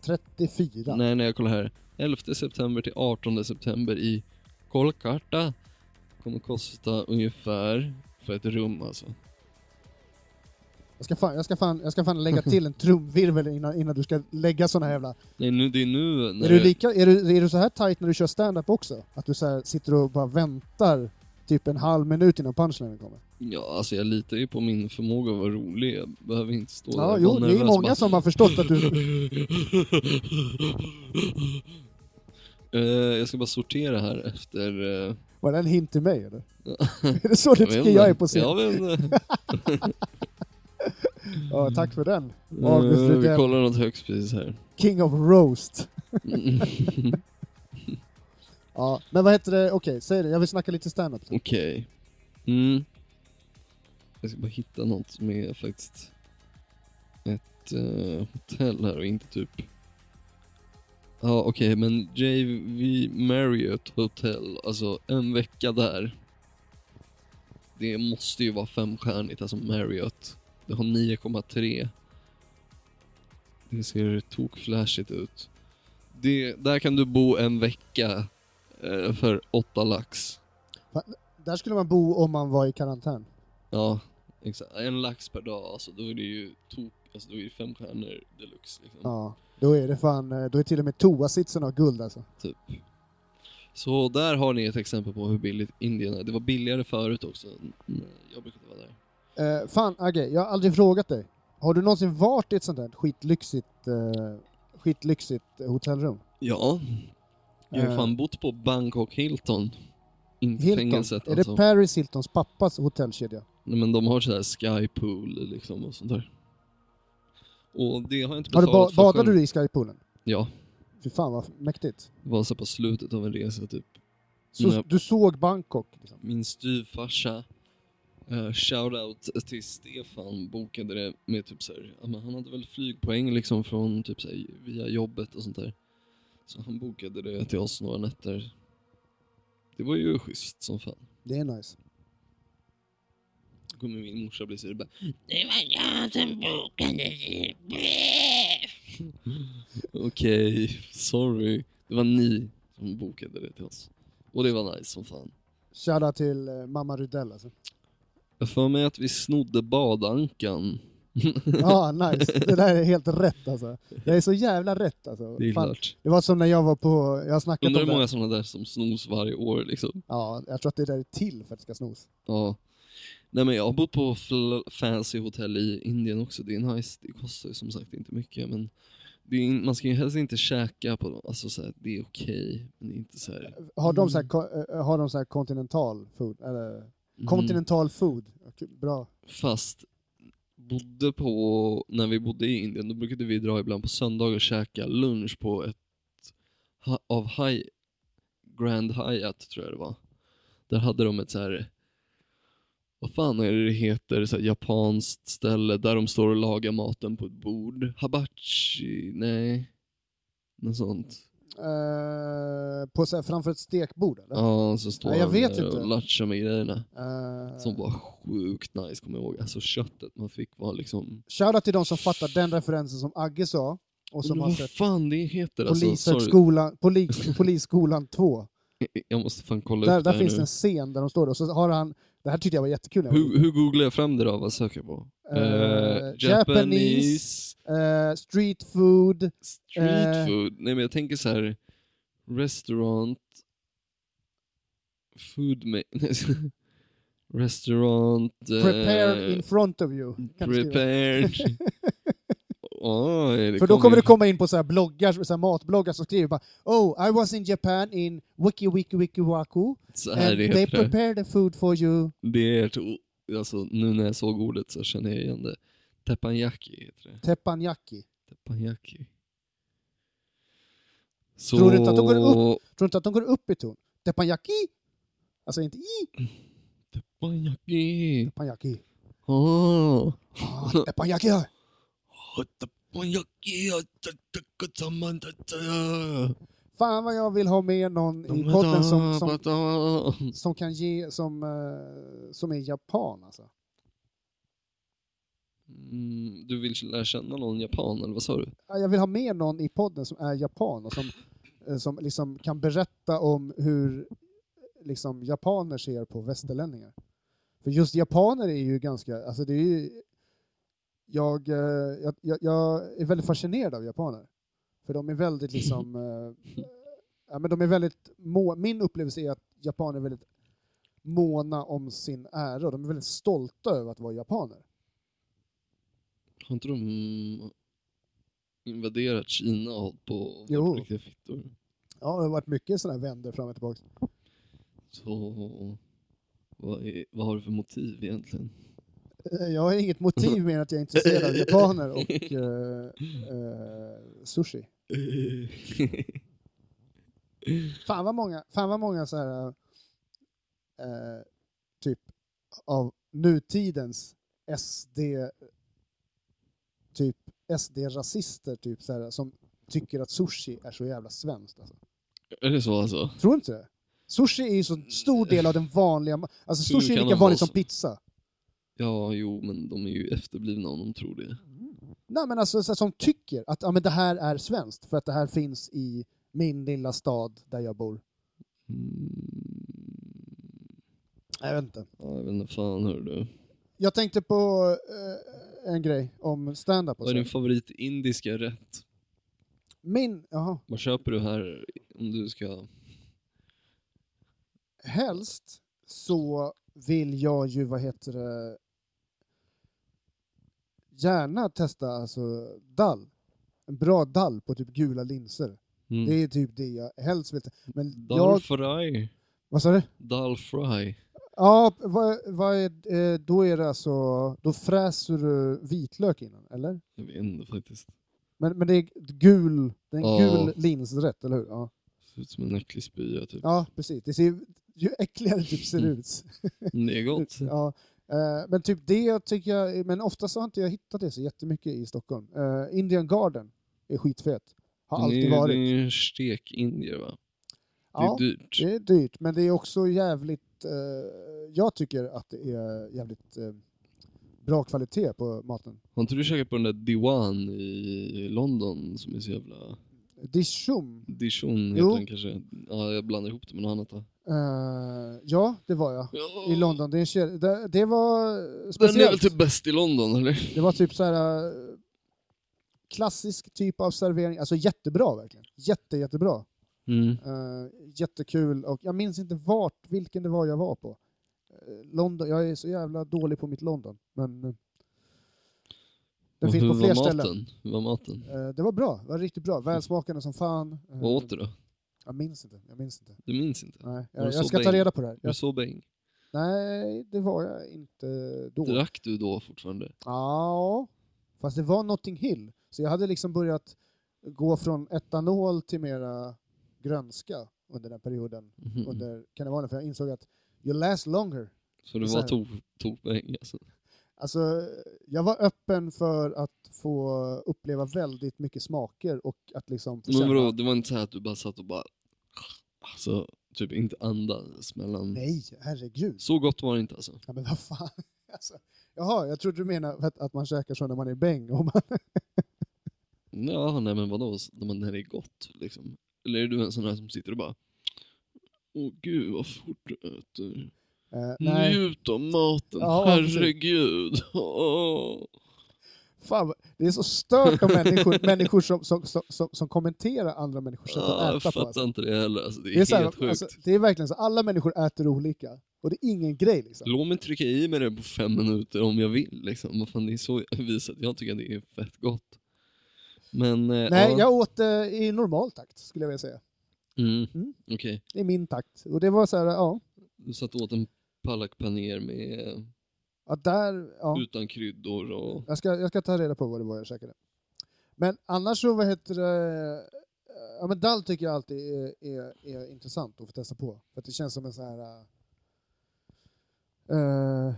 34. Nej, nej, jag kollar här. 11 september till 18 september i Kolkata. Kommer kosta ungefär, för ett rum alltså. Jag, ska fan, jag, ska fan, jag ska fan lägga till en trumvirvel innan, innan du ska lägga såna här jävla... Nej, nu, det är nu när Är du, lika, är, du, är du så här tight när du kör stand-up också? Att du så sitter och bara väntar typ en halv minut innan punchlinen kommer? Ja, alltså jag litar ju på min förmåga att vara rolig. Jag behöver inte stå där Ja, och jo, det är många bara. som har förstått att du... [LAUGHS] Eh, jag ska bara sortera här efter... eh, Var det en hint till mig eller? [LAUGHS] är det så du tycker jag är på scen? [LAUGHS] Ja, tack för den. August Eh, vi kollar något högstpris här. King of roast. [LAUGHS] Ja, men vad heter det? Okej, säg det. Jag vill snacka lite stand-up. Okej. Mm. Jag ska bara hitta något som är faktiskt ett eh, hotell här och inte typ... Ja okej, men JV Marriott Hotel, alltså en vecka där. Det måste ju vara femstjärnigt, alltså Marriott. Det har 9,3. Det ser tokflashigt ut. Det, där kan du bo en vecka eh, för 8 lax. Där skulle man bo om man var i karantän. Ja, exakt. En lax per dag, alltså då är det ju tok, alltså då är det fem stjärnor deluxe liksom. Ja, då är det fan, eh, då är till och med toasitsen av guld alltså. Typ. Så där har ni ett exempel på hur billigt Indien är. Det var billigare förut också. Jag brukade vara där. Eh, fan Agge, jag har aldrig frågat dig. Har du någonsin varit i ett sånt där skitlyxigt, eh, skitlyxigt hotellrum? Ja. Jag har Eh. fan bott på Bangkok Hilton. Inte Hilton? fängelset är alltså. det Paris Hiltons pappas hotellkedja? Nej, men de har sådär skypool liksom och sånt där. Och det har jag inte betalat ba- för badade själv. du i skypoolen? Ja. Fy fan vad mäktigt. Det var så på slutet av en resa typ. Så Nej. du såg Bangkok? Liksom. min styvfarsa, uh, shoutout till Stefan, bokade det med typ såhär, ja, men han hade väl flygpoäng liksom från typ såhär, via jobbet och sånt där. Så han bokade det till oss några nätter. Det var ju schysst som fan. Det är nice. Kommer min morsa bli såhär bara, Det var jag som bokade det. okej, sorry. Det var ni som bokade det till oss. Och det var nice som fan. Shoutout till eh, mamma Rydell alltså. Jag får mig att vi snodde badankan. [LAUGHS] Ja, nice. Det där är helt rätt alltså. Det är så jävla rätt alltså. Det är Fan, klart. det var som när jag var på, jag har snackat Undrar om hur det. många sådana där som snos varje år liksom. Ja, jag tror att det där är till för att det ska snos. Ja. Nej men jag har bott på fancy hotell i Indien också, det är nice. Det kostar ju som sagt inte mycket men är, man ska ju helst inte käka på dem, alltså så här, det är okej, men det är inte så här. Har de så här, Mm. eh, har de så här kontinental food? Eller mm, kontinental food? Okej, Bra. Fast bodde på, när vi bodde i Indien, då brukade vi dra ibland på söndagar och käka lunch på ett av High, Grand Hyatt tror jag det var. Där hade de ett så här vad fan är det det heter, så här japanskt ställe där de står och lagar maten på ett bord. Habachi, nej. Något sånt. Eh, på, så här, framför ett stekbord eller? Ja, så står Nej, jag vet där inte. och latchar med grejerna. Eh, Som var sjukt nice, kommer jag ihåg. Alltså köttet man fick var liksom... Shoutout till de som fattar den referensen som Agge sa. Och som har sett fan det heter alltså? Polishögskolan, polis, [LAUGHS] Polisskolan 2. Jag måste fan kolla Där, upp det där finns nu. en scen där de står och så har han, det här tyckte jag var jättekul. Hur, hur googlar jag fram det då? Vad söker jag på? Eh, Eh, Japanese, Eh, street food, street food. Nej men jag tänker så här. Restaurant. Food ma- [LAUGHS] Restaurant. prepared in front of you. Prepared. [LAUGHS] Det För då kommer ju- du komma in på så här bloggar, så här matbloggar som skriver bara Oh, I was in Japan in Wiki Wiki Wiki Waku Så här and det they prepared the food for you. Det är ett, alltså nu när jag såg ordet så känner jag igen det. Teppanyaki heter det. Teppanyaki. Teppanyaki. Så... Tror du inte att de går upp? Tror du inte att de går upp i ton? Teppanyaki? Alltså inte i Teppanyaki. Teppanyaki. Ah. Ah, teppanyaki! Fan vad jag vill ha med någon i podden som, som, som kan ge, som, eh, som är japan alltså. Mm, du vill lära känna någon japan, eller vad sa du? Ja, Jag vill ha med någon i podden som är japan och som, eh, som liksom kan berätta om hur liksom, japaner ser på västerlänningar. För just japaner är ju ganska, alltså det är ju, jag, eh, jag, jag, jag är väldigt fascinerad av japaner. För de är väldigt liksom, [LAUGHS] eh, ja, men de är väldigt, må, min upplevelse är att japaner är väldigt måna om sin ära och de är väldigt stolta över att vara japaner. Har inte de invaderat Kina och hållit på och varit riktiga fittor? Ja, det har varit mycket sådana här vändor fram och tillbaka. Så vad, är, vad har du för motiv egentligen? Eh, Jag har inget motiv [LAUGHS] mer än att jag är intresserad av japaner och [LAUGHS] eh, eh, sushi. [LAUGHS] Fan vad många, fan vad många så här, eh, typ av nutidens SD, typ SD-rasister typ så här, som tycker att sushi är så jävla svenskt. Alltså. är det så alltså? Tror inte det? Sushi är ju så stor del av den vanliga, alltså sushi är lika vanligt som pizza. Ja, jo, men de är ju efterblivna om de tror det. Nej men alltså så som tycker att ja, men det här är svenskt för att det här finns i min lilla stad där jag bor. Mm. Jag vet inte. Ja, jag vet inte fan hör du. Jag tänkte på eh, en grej om stand-up Vad är din favorit indiska rätt? Min, jaha, Vad köper du här om du ska... helst så vill jag ju, vad heter det, gärna testa alltså dall. En bra dall på typ gula linser. Mm. Det är typ det jag helst vill. te- Men Dal jag, fry. vad sa du? Dal fry. Ja, vad, vad är, eh, då är det alltså, då fräser du vitlök innan, eller? Jag vet inte faktiskt. Men, men det är gul, det är en Ja. gul linsrätt, eller hur? Ja, Ser ut som en äcklig spya typ. ja precis. Det ser, ju äckligare typ ser Mm. ut. Det är gott. [LAUGHS] Ja, men typ det tycker jag, men oftast har inte jag hittat det så jättemycket i Stockholm. Eh, Indian Garden är skitfet. Har Den alltid är, varit. Det är stek-indier va? Det är ja, dyrt. det är dyrt, men det är också jävligt, eh, jag tycker att det är jävligt eh, bra kvalitet på maten. Har inte du käkat på den där Diwan i London som är så jävla... Dishum, Dijon heter Jo. den kanske. Ja, jag blandar ihop det med något annat. Då. Eh, ja det var jag. Ja. I London. Det, är en kedja- det, det var Den är väl speciellt. typ bäst i London eller? Det var typ så här eh, klassisk typ av servering, alltså jättebra verkligen. Jätte, jättebra. Mm. Eh, jättekul och jag minns inte vart, vilken det var jag var på. Eh, London, jag är så jävla dålig på mitt London. Men eh, den Och finns hur på var fler maten? ställen. Hur var maten? Eh, det var bra, det var riktigt bra. Välsmakande som fan. Eh, Vad åt du då? Jag minns inte. Jag minns inte. Du minns inte? Nej, jag, du jag ska ta bäng? reda på det här. Du Jag, så bäng? nej, det var jag inte då. Drack du då fortfarande? Ja, fast det var Notting Hill. Så jag hade liksom börjat gå från etanol till mera grönska under den perioden. Mhm. Under karnevalen, för jag insåg att you last longer. Så du var tokbäng alltså? Alltså, jag var öppen för att få uppleva väldigt mycket smaker och att liksom Men vadå, det var inte så att du bara satt och bara... Alltså, typ inte andades mellan... Nej, herregud. Så gott var det inte alltså. Ja, men vad fan. [LAUGHS] Alltså, jaha, jag trodde du menade att, att man käkar så när man är bäng. Och man, [LAUGHS] Ja, nej men vadå, när man- när det är gott liksom. Eller är du en sån här som sitter och bara... Åh gud vad fort du äter. nej, Njut av maten, Ja, herregud. [LAUGHS] Åh. Fan, det är så stört om människor, [LAUGHS] människor som, som, som, som, kommenterar andra människors sätt Ja, att jag äta på. fattar Alltså. inte det heller. Alltså, det är, Det, är så här, helt sjukt. alltså, det är verkligen så, alla människor äter olika. Och det är ingen grej liksom. Låt mig trycka i mig det på fem minuter om jag vill. Liksom. Vad fan, det är så jag visar jag tycker att det är fett gott. Men, eh, Nej, ja. jag åt eh, i normal takt skulle jag vilja säga. Mm. Mm. Okej, I min takt. Och det var så här, ja. du satt åt en palak paner med, ja där, ja. utan kryddor och... Jag ska, jag ska ta reda på vad det var jag käkade. Men annars så, vad heter det, ja men dall tycker jag alltid är, är, är intressant att få testa på. För det känns som en sån här... Uh,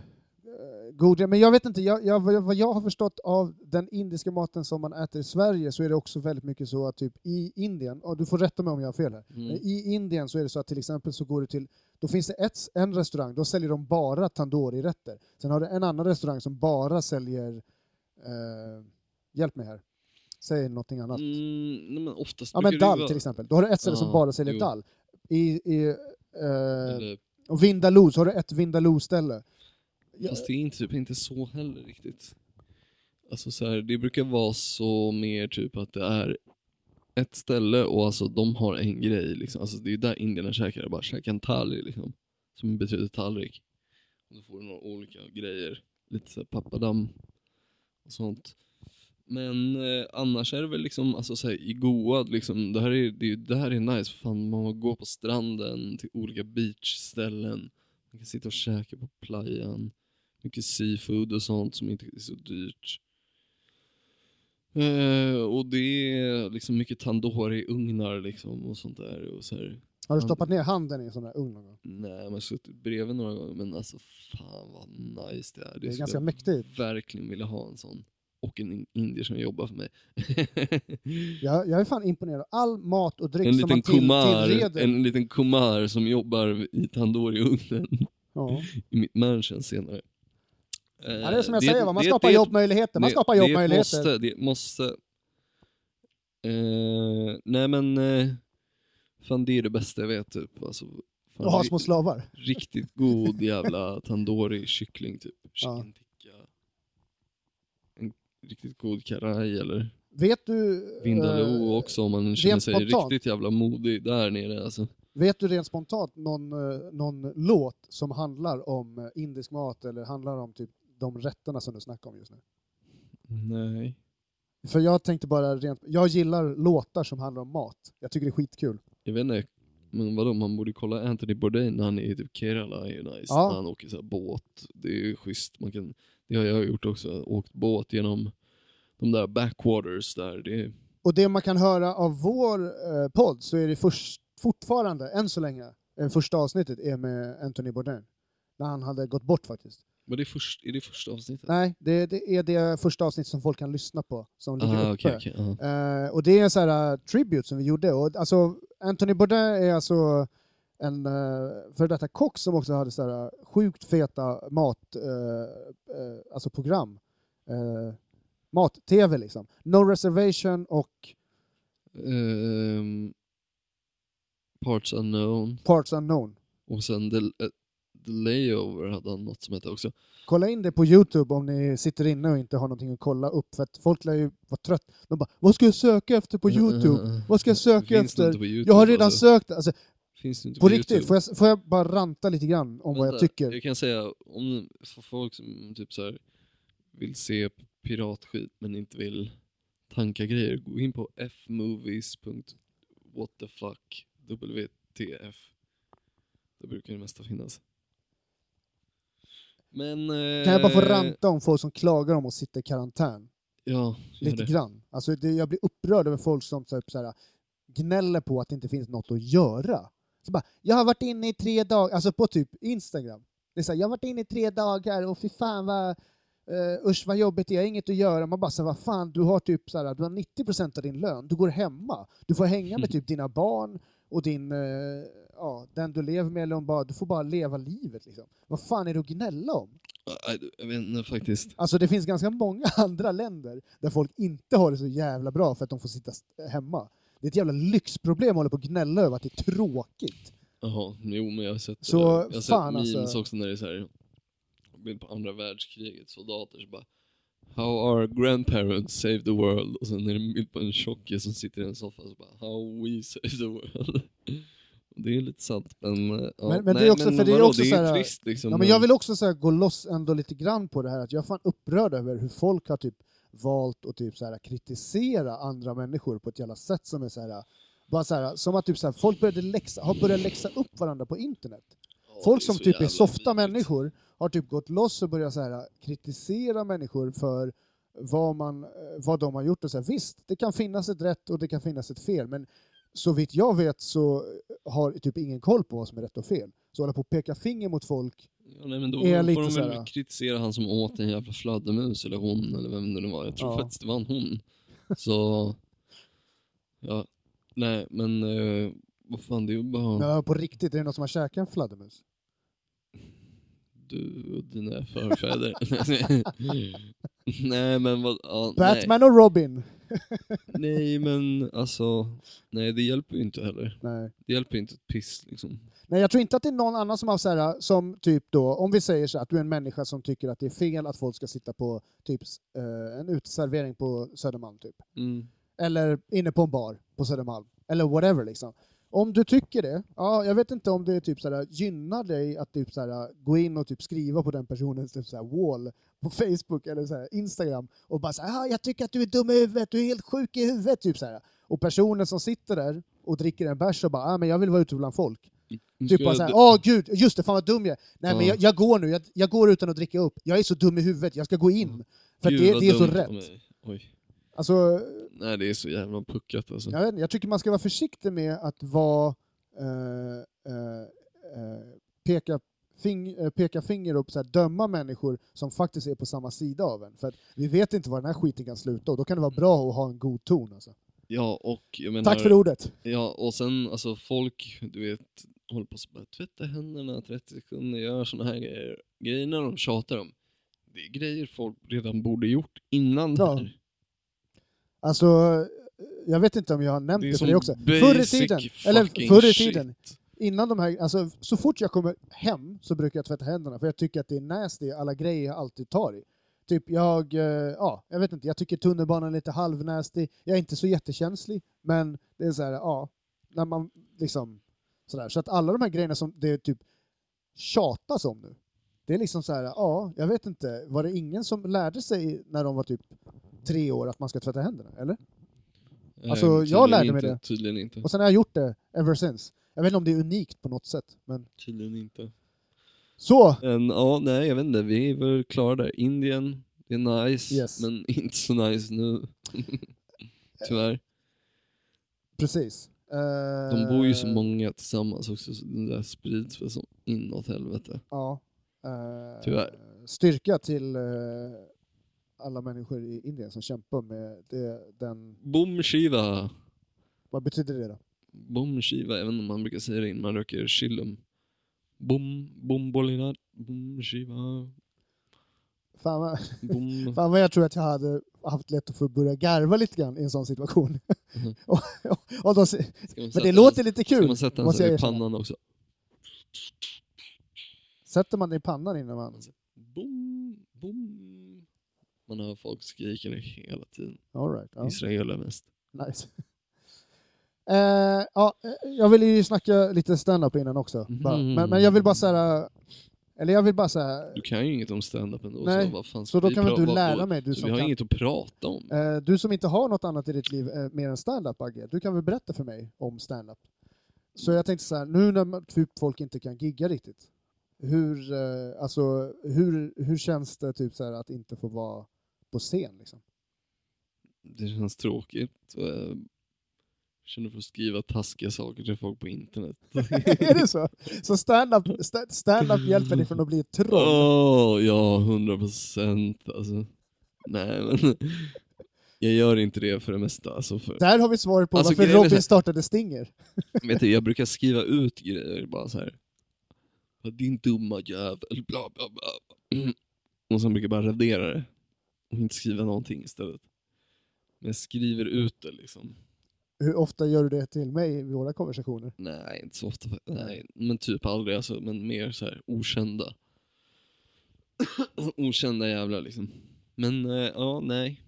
god, men jag vet inte, jag, jag, vad jag- har förstått av den indiska maten som man äter i Sverige så är det också väldigt mycket så att typ i Indien, och du får rätta mig om jag har fel här, Mm. i Indien så är det så att till exempel så går det till, då finns det ett, en restaurang, då säljer de bara tandoori-rätter. Sen har du en annan restaurang som bara säljer, eh, hjälp mig här, säg någonting annat. Mm, men Ja men vara- till exempel, då har du ett ställe som Ja, bara säljer jo. dall. I, i eh, Eller, och Vindaloo så har du ett Vindaloo-ställe. Fast det är inte, typ inte så heller riktigt. Alltså så här, det brukar vara så mer typ att det är ett ställe och alltså de har en grej liksom. Alltså det är där indierna käkar, bara käka en thali liksom. Som betyder tallrik. Och då får du några olika grejer. Lite såhär pappadam och sånt. Men eh, annars är det väl liksom, alltså såhär i Goa liksom, det här är, det, är- det här är nice. Fan, man går på stranden till olika beachställen. Man kan sitta och käka på playan. Mycket seafood och sånt som inte är så dyrt. Eh, och det är liksom mycket tandoori-ugnar liksom och sånt där. Och så här. Har du stoppat ner handen i en sån där ugn någon gång? Nej, man har suttit bredvid några gånger men alltså fan vad nice det är. Det är skulle ganska jag mäktigt. verkligen vilja ha en sån. Och en in- indier som jobbar för mig. [LAUGHS] Jag, jag är fan imponerad av all mat och dryck en som man till, kumar, tillreder. en liten kumar som jobbar i tandoori-ugnen Ja. [LAUGHS] i mitt mansion senare. Ja, det är som jag säger, va? man det- skapar det- jobbmöjligheter. Man det- skapar Det jobbmöjligheter. måste, det måste. Eh, nej men, eh, fan det är det bästa jag vet typ. Alltså, fan, Och ha små slavar. Riktigt god jävla tandoori kyckling typ. Chicken tikka. En riktigt god karaj eller Vet du... vindaloo eh, också om man känner sig spontant. riktigt jävla modig där nere alltså. Vet du rent spontant någon, eh, någon låt som handlar om eh, indisk mat eller handlar om typ de rätterna som du snackar om just nu? Nej. För jag tänkte bara rent... Jag gillar låtar som handlar om mat. Jag tycker det är skitkul. Jag vet inte, men vadå man borde kolla Anthony Bourdain när han är i typ Kerala, är nice. Ja. När han åker så båt. Det är ju schysst, man kan, det har jag gjort också. Åkt båt genom de där backwaters där. Det är, Och det man kan höra av vår eh, podd så är det först, fortfarande, än så länge, eh, första avsnittet är med Anthony Bourdain. När han hade gått bort faktiskt. Men det är, först, är det första avsnittet? Nej, det, det är det första avsnittet som folk kan lyssna på, som ligger Ah, uppe. okej, okej, ja. Eh, och det är en sån här uh, tribute som vi gjorde. Och, alltså, Anthony Bourdain är alltså en uh, för detta kock som också hade så här, uh, sjukt feta mat, eh, alltså program. Mat-tv liksom. No Reservation och Ehm, Parts Unknown. Parts Unknown. Och sen The Layover hade han något som hette också. Kolla in det på Youtube om ni sitter inne och inte har någonting att kolla upp. För att folk lär ju vara trött. De bara, vad ska jag söka efter på Youtube? Vad ska jag söka efter? YouTube, Jag har redan alltså? sökt. Alltså, Finns det inte på på, riktigt, får jag, får jag bara ranta lite grann om vad jag Vänta, tycker? Jag kan säga, om för folk som typ så här vill se piratskit men inte vill tanka grejer, gå in på fmovies.whatthefuck, WTF. Där brukar det mesta finnas. Men... Eh, Kan jag bara få ranta om folk som klagar om att sitta i karantän? Ja, Lite det. grann. Alltså, det, jag blir upprörd över folk som typ, så här, gnäller på att det inte finns något att göra. Så bara, jag har varit inne i tre dagar, alltså på typ Instagram. Det är så här, jag har varit inne i tre dagar och fy fan vad, Uh, usch vad jobbigt, jag har inget att göra. Man bara så här, vad fan, du har typ så här, du har 90% av din lön, du går hemma. Du får hänga med [LAUGHS] typ dina barn och din, eh, ja, den du lever med, eller om bara, du får bara leva livet liksom. Vad fan är det att gnälla om? Jag vet inte faktiskt. Alltså det finns ganska många [LAUGHS] andra länder där folk inte har det så jävla bra för att de får sitta hemma. Det är ett jävla lyxproblem att hålla på och gnälla över att det är tråkigt. Jaha, jo men jag har sett, Så, jag har sett fan, memes alltså. också när det är så här, bild på andra världskriget, soldater så bara How our grandparents saved the world och sen är det bild på en tjockis som sitter i en soffa och så bara How we saved the world. [LAUGHS] Det är lite sant men, eh, ja, Men- men det är nej, också- för det är vadå, också det är här- trist liksom. Ja, men jag vill också så här, gå loss ändå lite grann på det här att jag är fan upprörd över hur folk har typ valt att typ så här, kritisera andra människor på ett jävla sätt som är så här, bara så här, som att typ så här, folk började läxa, har börjat läxa upp varandra på internet. Ja, Folk som typ är softa vidrigt. människor har typ gått loss och börjat så här, kritisera människor för vad, man, vad de har gjort. Och så här, visst, det kan finnas ett rätt och det kan finnas ett fel, men så vitt jag vet så har typ ingen koll på vad som är rätt och fel. Så hålla på och peka finger mot folk, Ja, nej, men då är får lite de väl kritisera han som åt en jävla fladdermus, eller hon, eller vem det nu var. Jag tror Ja. faktiskt det var en hon. Så, ja, nej men eh, vad fan, det är ju bara ja, på riktigt, är det någon som har käkat en fladdermus? Du och dina förfäder. [LAUGHS] nej men vad, ja, Batman och Robin! nej. [LAUGHS] nej men alltså, nej det hjälper ju inte heller. Nej. Det hjälper inte ett piss liksom. Nej, jag tror inte att det är någon annan som har så här, som typ då, om vi säger så här, att du är en människa som tycker att det är fel att folk ska sitta på typ eh, en uteservering på Södermalm typ. Mm. eller inne på en bar på Södermalm, eller whatever liksom. Om du tycker det, ja, jag vet inte om det typ såhär, gynnar dig att typ såhär, gå in och typ skriva på den personens typ såhär, wall på Facebook eller såhär, Instagram och bara såhär, ah, jag tycker att du är dum i huvudet, du är helt sjuk i huvudet, typ såhär. Och personen som sitter där och dricker en bärs och bara, ah, men jag vill vara ute bland folk. Nu Typ bara såhär, åh gud, just det, fan vad dum jag är. Nej men Ja. jag, jag går nu, jag, jag går utan att dricka upp. Jag är så dum i huvudet, jag ska gå in. För att Gud, det, det är så rätt. Alltså, Nej det är så jävla puckat alltså. jag, vet, jag tycker man ska vara försiktig med att vara, eh, eh, eh, peka, fing, eh, peka finger och så här, döma människor som faktiskt är på samma sida av en. För vi vet inte var den här skiten kan sluta och då kan det vara bra att ha en god ton. Alltså. Ja och menar, Tack för ordet! Ja, och sen alltså folk, du vet, håller på att tvätta händerna 30 sekunder, gör såna här grejer. Grejerna de tjatar om, det är grejer folk redan borde gjort innan Ja. det här. Alltså, jag vet inte om jag har nämnt Det det, är för dig också. Förr i tiden, eller förr i shit. tiden, innan de här, alltså, så fort jag kommer hem så brukar jag tvätta händerna för jag tycker att det är nasty, alla grejer jag alltid tar i. Typ jag, eh, ja, jag vet inte, jag tycker tunnelbanan är lite halvnasty. Jag är inte så jättekänslig, men det är så här, ja, när man liksom sådär. Så att alla de här grejerna som det typ tjatas om nu, det är liksom så här, ja, jag vet inte, var det ingen som lärde sig när de var typ tre år att man ska tvätta händerna, eller? Eh, Alltså, jag lärde mig inte, det. Tydligen inte. Och sen har jag gjort det ever since. Jag vet inte om det är unikt på något sätt, men Tydligen inte. så! Men ja, nej jag vet inte, vi är väl klara där. Indien, det är nice, Yes. men [LAUGHS] inte så nice nu. [LAUGHS] Tyvärr. Precis. De bor ju så Eh, många tillsammans också, så det där sprids väl som inåt helvete. Ja. Eh, Tyvärr. Styrka till eh, alla människor i Indien som kämpar med det, den... Boom Shiva. Vad betyder det då? Bom Shiva, inte om man brukar säga det innan man röker chillum. Bom, bom bolinat, bom Shiva, Fan vad, bom. [LAUGHS] fan vad jag tror att jag hade haft lätt att få börja garva lite grann i en sån situation. Mhm. [LAUGHS] och, och, och de, Ska men det låter lite Ska kul. man sätta en måste sån jag i pannan också? Sätter man det i pannan innan man... Bom, bom. Man hör folk skrika det hela tiden. All right, ja. Israeler mest. Nice. [LAUGHS] Eh, ja, eh, jag ville ju snacka lite stand-up innan också. Mhm. Men, men jag vill bara säga, eller jag vill bara säga, Du kan ju inget om stand-up ändå, Nej, så fan så då kan väl du lära mig, du så som vi har kan. inget att prata om. Eh, du som inte har något annat i ditt liv eh, mer än stand-up, Agge, du kan väl berätta för mig om stand-up? Så jag tänkte så här, nu när typ, folk inte kan gigga riktigt, hur, eh, alltså, hur, hur känns det typ så att inte få vara på scen? Liksom? Det känns tråkigt. Eh, Känner för att skriva taskiga saker till folk på internet. [LAUGHS] är det så? Så stand-up sta- stand-up hjälper dig från att bli ett troll? Åh, ja, hundra procent alltså. Nej men, jag gör inte det för det mesta. Alltså för, Där har vi svaret på Alltså, varför Robin här- startade Stinger. vet du, jag brukar skriva ut grejer bara så här. Din dumma jävel, bla bla bla. Och sen brukar jag bara radera det. Och inte skriva någonting istället. Men jag skriver ut det liksom. Hur ofta gör du det till mig i våra konversationer? Nej, inte så ofta. Nej, men typ aldrig alltså. Men mer så här okända. [COUGHS] okända jävlar liksom. Men eh, ja, nej.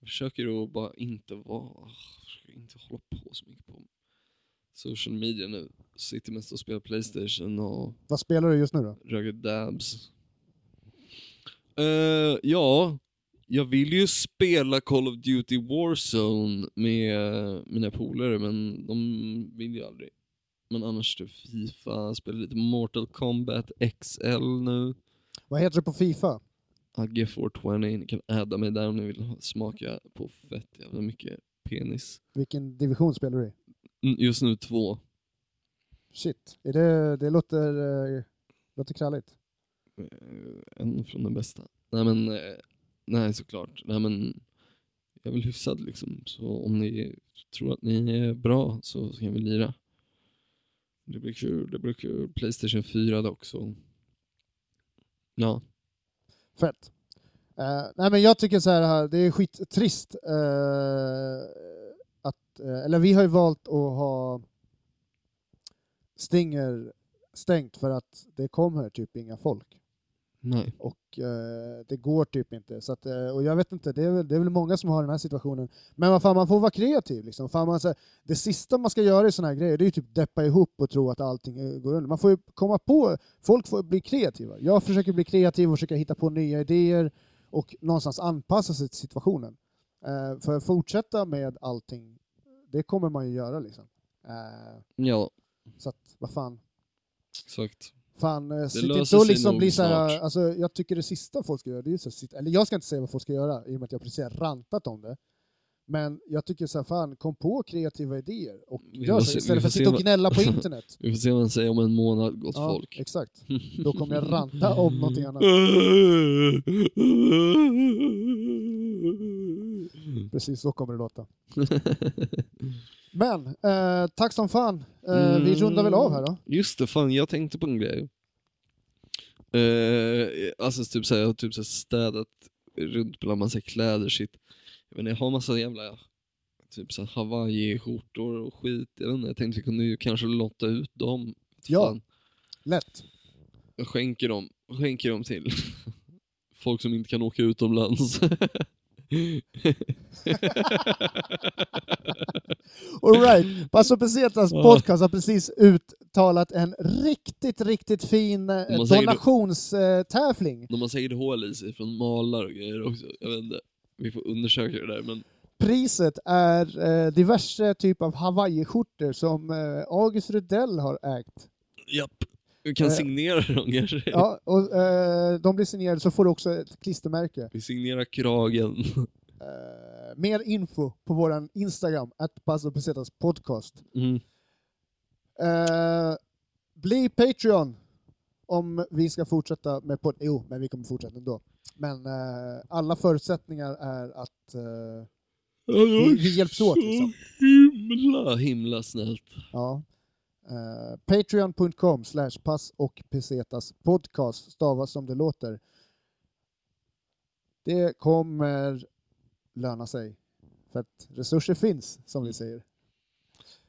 Jag försöker att bara inte vara, försöker inte hålla på så mycket på social media nu. Sitter mest och spelar Playstation och Vad spelar du just nu då? röker dabs. Eh, ja, jag vill ju spela Call of Duty Warzone med mina polare men de vill ju aldrig. Men annars typ Fifa, spelar lite Mortal Kombat XL nu. Vad heter det på Fifa? Agge 420, ni kan adda mig där om ni vill smaka på fett jävla mycket penis. Vilken division spelar du i? Mm, Just nu två. Shit, är det, det låter, eh, låter kralligt. Eh, En från den bästa. Nej men, eh, nej såklart. Nej men, jag är väl hyfsad liksom. Så om ni tror att ni är bra så kan vi lira. Det blir kul, det blir kul. Playstation 4 dock så. Ja. Fett. Uh, nej men jag tycker så här, eh, det är skittrist uh, att, uh, eller vi har ju valt att ha Stinger stängt för att det kommer typ inga folk. Nej. och eh, det går typ inte. Så att, eh, och jag vet inte, det är, väl, det är väl många som har den här situationen. Men vad fan, man får vara kreativ. Liksom. Fan, man, så här, det sista man ska göra i såna här grejer, det är ju typ deppa ihop och tro att allting eh, går under. Man får ju komma på, folk får bli kreativa. Jag försöker bli kreativ och försöka hitta på nya idéer och någonstans anpassa sig till situationen. Eh, för att fortsätta med allting, det kommer man ju göra liksom. Eh, Ja, så att, vad fan. exakt. Fan, eh, sitt inte och liksom bli så här, snart. alltså, jag tycker det sista folk ska göra, det är så här, sitta, eller jag ska inte säga vad folk ska göra i och med att jag precis har rantat om det. Men jag tycker så här, fan, kom på kreativa idéer och Vi gör så istället för att sitta och gnälla på [LAUGHS] internet. Vi får se vad han säger om en månad, gott ja, folk. exakt. [LAUGHS] Då kommer jag ranta om någonting annat. [LAUGHS] Precis så kommer det låta. [LAUGHS] Men, eh, tack som fan. Eh, Vi rundar väl av här då. Just det, fan jag tänkte på en grej. Eh, alltså typ såhär, jag har typ såhär städat runt bland massa kläder, shit. Jag vet inte, jag har massa jävla typ såhär hawaii-skjortor och skit. Jag vet inte, jag tänkte vi kunde ju kanske lotta ut dem. Ja. Fan, Lätt. jag skänker dem, skänker dem till [LAUGHS] folk som inte kan åka utomlands. [LAUGHS] [LAUGHS] Alright, Paso Pesetas podcast har precis uttalat en riktigt, riktigt fin eh, donationstävling. De har säkert hål i sig från malar och grejer också. Jag vet inte. Vi får undersöka det där men Priset är eh, diverse typ av hawaiiskjortor som eh, August Rudell har ägt. japp. Vi kan Eh. signera [LAUGHS] dem kanske. Ja, och eh, de blir signerade så får du också ett klistermärke. Vi signerar kragen. Eh, mer info på våran Instagram, att Pesetas podcast. Mm. Eh, bli Patreon om vi ska fortsätta med podd. Jo, men vi kommer fortsätta ändå. Men eh, alla förutsättningar är att eh, vi, vi hjälps åt. Liksom. Himla, himla snällt. Ja. Eh, Patreon.com slash pass och pesetas podcast stavas som det låter. Det kommer löna sig. För att resurser finns, som vi säger.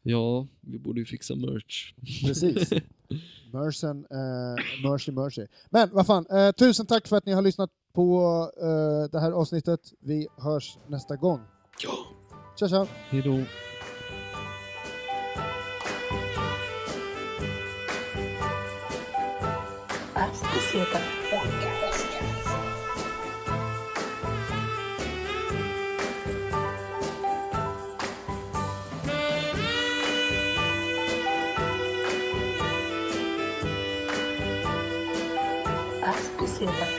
Ja, vi borde ju fixa merch. Precis. [LAUGHS] Mersen, eh, mercy, mercy. Men vad fan, eh, tusen tack för att ni har lyssnat på det här avsnittet. Vi hörs nästa gång. Ja. Tja tja! Hejdå. As Pesetas Podcast. As Pesetas Podcast.